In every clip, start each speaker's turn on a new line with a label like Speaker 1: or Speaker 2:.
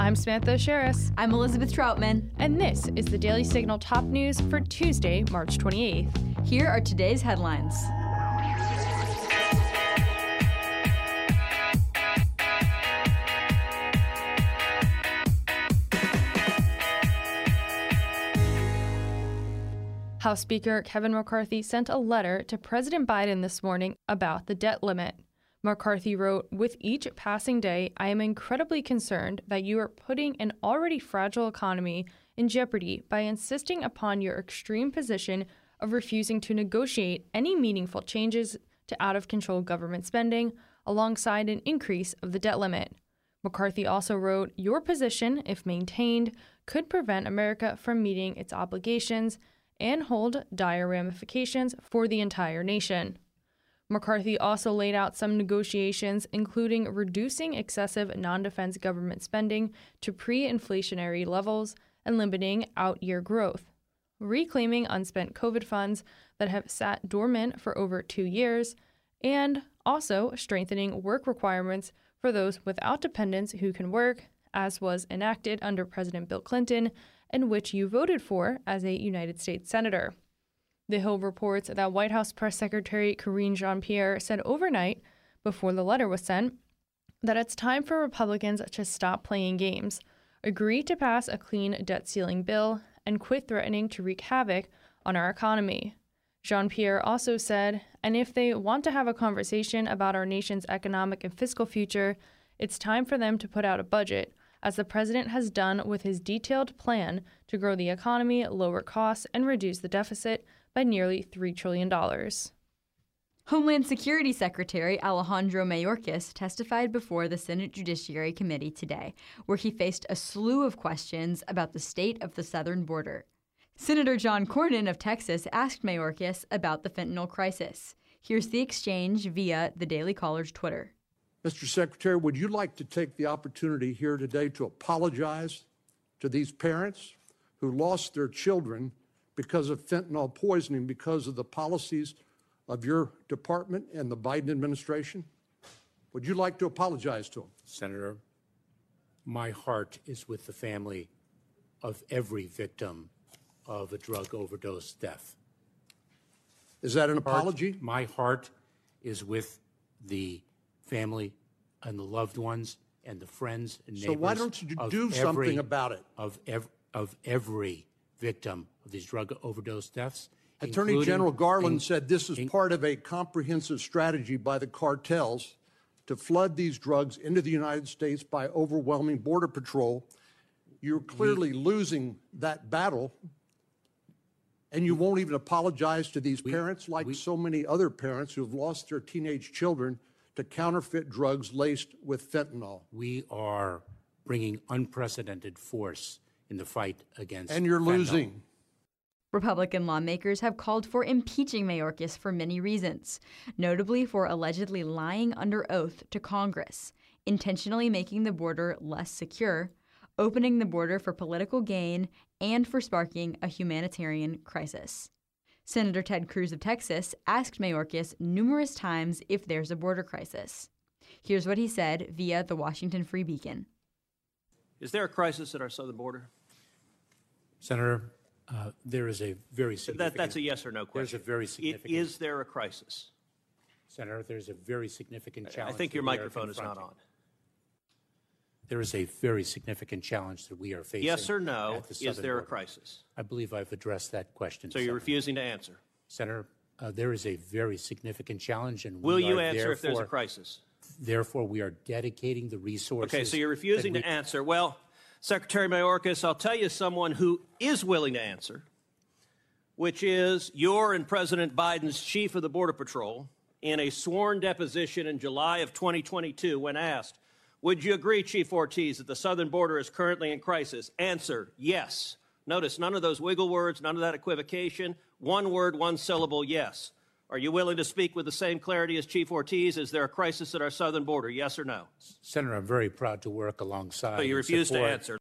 Speaker 1: I'm Samantha Aschieris.
Speaker 2: I'm Elizabeth Troutman.
Speaker 1: And this is the Daily Signal top news for Tuesday, March 28th.
Speaker 2: Here are today's headlines.
Speaker 1: House Speaker Kevin McCarthy sent a letter to President Biden this morning about the debt limit. McCarthy wrote, With each passing day, I am incredibly concerned that you are putting an already fragile economy in jeopardy by insisting upon your extreme position of refusing to negotiate any meaningful changes to out of control government spending alongside an increase of the debt limit. McCarthy also wrote, Your position, if maintained, could prevent America from meeting its obligations and hold dire ramifications for the entire nation. McCarthy also laid out some negotiations, including reducing excessive non defense government spending to pre inflationary levels and limiting out year growth, reclaiming unspent COVID funds that have sat dormant for over two years, and also strengthening work requirements for those without dependents who can work, as was enacted under President Bill Clinton and which you voted for as a United States Senator. The Hill reports that White House Press Secretary Karine Jean Pierre said overnight, before the letter was sent, that it's time for Republicans to stop playing games, agree to pass a clean debt ceiling bill, and quit threatening to wreak havoc on our economy. Jean Pierre also said, and if they want to have a conversation about our nation's economic and fiscal future, it's time for them to put out a budget, as the president has done with his detailed plan to grow the economy, lower costs, and reduce the deficit by nearly $3 trillion.
Speaker 2: Homeland Security Secretary Alejandro Mayorkas testified before the Senate Judiciary Committee today, where he faced a slew of questions about the state of the southern border. Senator John Cornyn of Texas asked Mayorkas about the fentanyl crisis. Here's the exchange via the Daily Caller's Twitter.
Speaker 3: Mr. Secretary, would you like to take the opportunity here today to apologize to these parents who lost their children because of fentanyl poisoning because of the policies of your department and the Biden administration? Would you like to apologize to them?
Speaker 4: Senator, my heart is with the family of every victim of a drug overdose death.
Speaker 3: Is that an apology?
Speaker 4: Heart, my heart is with the family and the loved ones and the friends and neighbors.
Speaker 3: So why don't you do
Speaker 4: every,
Speaker 3: something about it?
Speaker 4: Of ev- of every victim of these drug overdose deaths.
Speaker 3: Attorney General Garland in, said this is in, part of a comprehensive strategy by the cartels to flood these drugs into the United States by overwhelming Border Patrol. You're clearly we, losing that battle, and you won't even apologize to these we, parents like we, so many other parents who have lost their teenage children to counterfeit drugs laced with fentanyl.
Speaker 4: We are bringing unprecedented force in the fight against
Speaker 3: And you're
Speaker 4: fentanyl.
Speaker 3: losing.
Speaker 2: Republican lawmakers have called for impeaching Mayorkas for many reasons, notably for allegedly lying under oath to Congress, intentionally making the border less secure, opening the border for political gain, and for sparking a humanitarian crisis. Senator Ted Cruz of Texas asked Mayorkas numerous times if there's a border crisis. Here's what he said via the Washington Free Beacon.
Speaker 5: Is there a crisis at our southern border?
Speaker 4: Senator, uh, there is a very significant.
Speaker 5: That, that's a yes or no question.
Speaker 4: There's a very significant.
Speaker 5: Is there a crisis?
Speaker 4: Senator, there's a very significant challenge.
Speaker 5: I think your microphone is not on
Speaker 4: there is a very significant challenge that we are facing.
Speaker 5: Yes or no,
Speaker 4: the
Speaker 5: is there
Speaker 4: border.
Speaker 5: a crisis?
Speaker 4: I believe I've addressed that question.
Speaker 5: So you're refusing to answer?
Speaker 4: Senator, uh, there is a very significant challenge, and
Speaker 5: will you
Speaker 4: answer
Speaker 5: if there's a crisis?
Speaker 4: Therefore, we are dedicating the resources.
Speaker 5: Okay, so you're refusing
Speaker 4: we,
Speaker 5: to answer. Well, Secretary Mayorkas, I'll tell you someone who is willing to answer, which is your and President Biden's chief of the Border Patrol in a sworn deposition in July of 2022 when asked, would you agree, Chief Ortiz, that the southern border is currently in crisis? Answer, yes. Notice none of those wiggle words, none of that equivocation. One word, one syllable, yes. Are you willing to speak with the same clarity as Chief Ortiz? Is there a crisis at our southern border, yes or no?
Speaker 4: Senator, I'm very proud to work alongside.
Speaker 5: So you refuse
Speaker 4: support.
Speaker 5: to answer.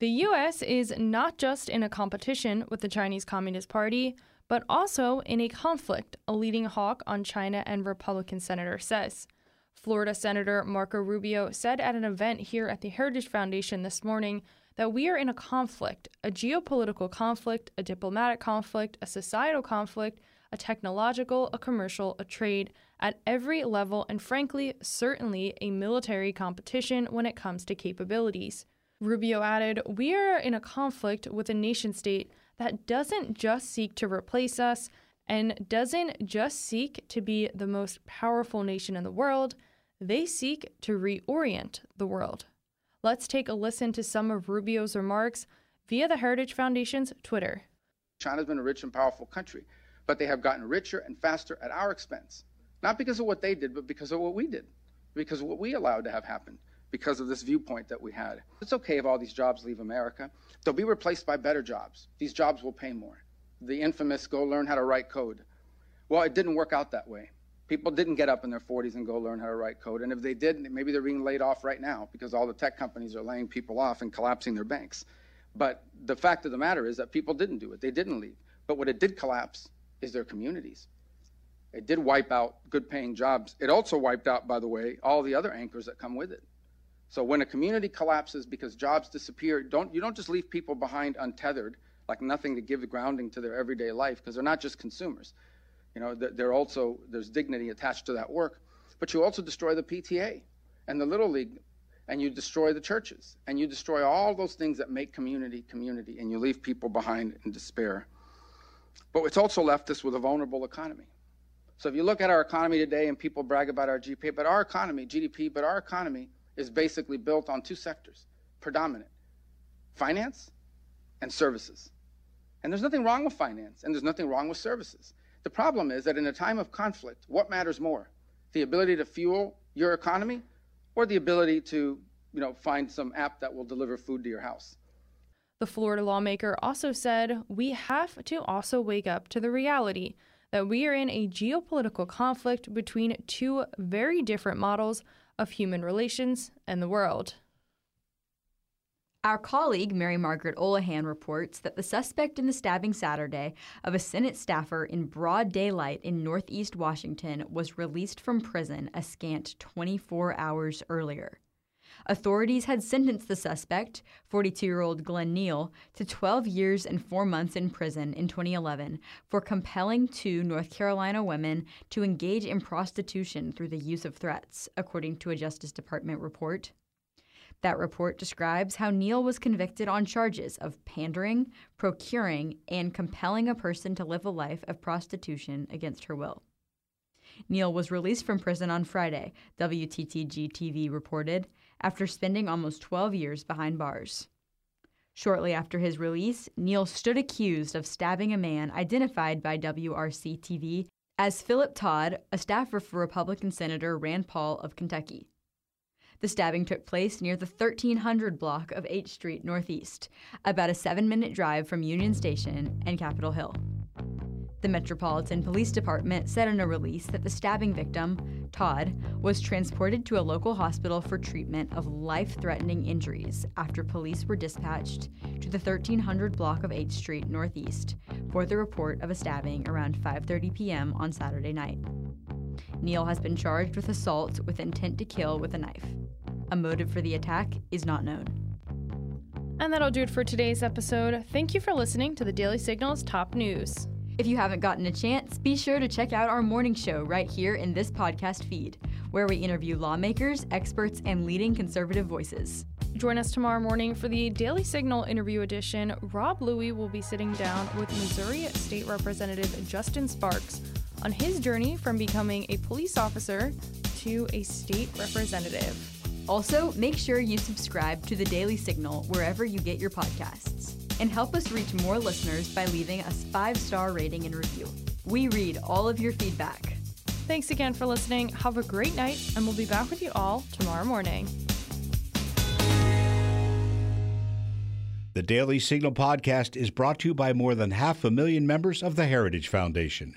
Speaker 1: The U.S. is not just in a competition with the Chinese Communist Party, but also in a conflict, a leading hawk on China and Republican senator says. Florida Senator Marco Rubio said at an event here at the Heritage Foundation this morning that we are in a conflict a geopolitical conflict, a diplomatic conflict, a societal conflict, a technological, a commercial, a trade at every level, and frankly, certainly a military competition when it comes to capabilities. Rubio added, We are in a conflict with a nation state that doesn't just seek to replace us and doesn't just seek to be the most powerful nation in the world, they seek to reorient the world. Let's take a listen to some of Rubio's remarks via the Heritage Foundation's Twitter.
Speaker 6: China's been a rich and powerful country, but they have gotten richer and faster at our expense. Not because of what they did, but because of what we did, because of what we allowed to have happen, because of this viewpoint that we had. It's okay if all these jobs leave America. They'll be replaced by better jobs. These jobs will pay more. The infamous go learn how to write code. Well, it didn't work out that way. People didn't get up in their 40s and go learn how to write code. And if they did, maybe they're being laid off right now because all the tech companies are laying people off and collapsing their banks. But the fact of the matter is that people didn't do it. They didn't leave. But what it did collapse is their communities. It did wipe out good paying jobs. It also wiped out, by the way, all the other anchors that come with it. So when a community collapses because jobs disappear, don't, you don't just leave people behind untethered, like nothing to give grounding to their everyday life, because they're not just consumers. You know, they're also, there's dignity attached to that work. But you also destroy the PTA and the Little League, and you destroy the churches, and you destroy all those things that make community community, and you leave people behind in despair. But it's also left us with a vulnerable economy. So if you look at our economy today and people brag about our GDP, but our economy, GDP, but our economy is basically built on two sectors, predominant, finance and services. And there's nothing wrong with finance and there's nothing wrong with services. The problem is that in a time of conflict, what matters more? The ability to fuel your economy or the ability to, you know, find some app that will deliver food to your house?
Speaker 1: The Florida lawmaker also said, We have to also wake up to the reality that we are in a geopolitical conflict between two very different models of human relations and the world.
Speaker 2: Our colleague Mary Margaret Olohan reports that the suspect in the stabbing Saturday of a Senate staffer in broad daylight in Northeast Washington was released from prison a scant 24 hours earlier. Authorities had sentenced the suspect, 42 year old Glynn Neal, to 12 years and four months in prison in 2011 for compelling two North Carolina women to engage in prostitution through the use of threats, according to a Justice Department report. That report describes how Neal was convicted on charges of pandering, procuring, and compelling a person to live a life of prostitution against her will. Neal was released from prison on Friday, WTTG TV reported, after spending almost 12 years behind bars. Shortly after his release, Neal stood accused of stabbing a man identified by WRC TV as Philip Todd, a staffer for Republican Senator Rand Paul of Kentucky. The stabbing took place near the 1300 block of H Street Northeast, about a seven minute drive from Union Station and Capitol Hill. The Metropolitan Police Department said in a release that the stabbing victim, Todd, was transported to a local hospital for treatment of life threatening injuries after police were dispatched to the 1300 block of H Street Northeast for the report of a stabbing around 5:30 p.m. on Saturday night. Neal has been charged with assault with intent to kill with a knife. A motive for the attack is not known.
Speaker 1: And that'll do it for today's episode. Thank you for listening to the Daily Signal's top news.
Speaker 2: If you haven't gotten a chance, be sure to check out our morning show right here in this podcast feed, where we interview lawmakers, experts, and leading conservative voices.
Speaker 1: Join us tomorrow morning for the Daily Signal interview edition. Rob Louie will be sitting down with Missouri State Representative Justin Sparks on his journey from becoming a police officer to a state representative.
Speaker 2: Also, make sure you subscribe to the Daily Signal wherever you get your podcasts and help us reach more listeners by leaving us five star rating and review. We read all of your feedback.
Speaker 1: Thanks again for listening. Have a great night, and we'll be back with you all tomorrow morning.
Speaker 7: The Daily Signal podcast is brought to you by more than half a million members of the Heritage Foundation.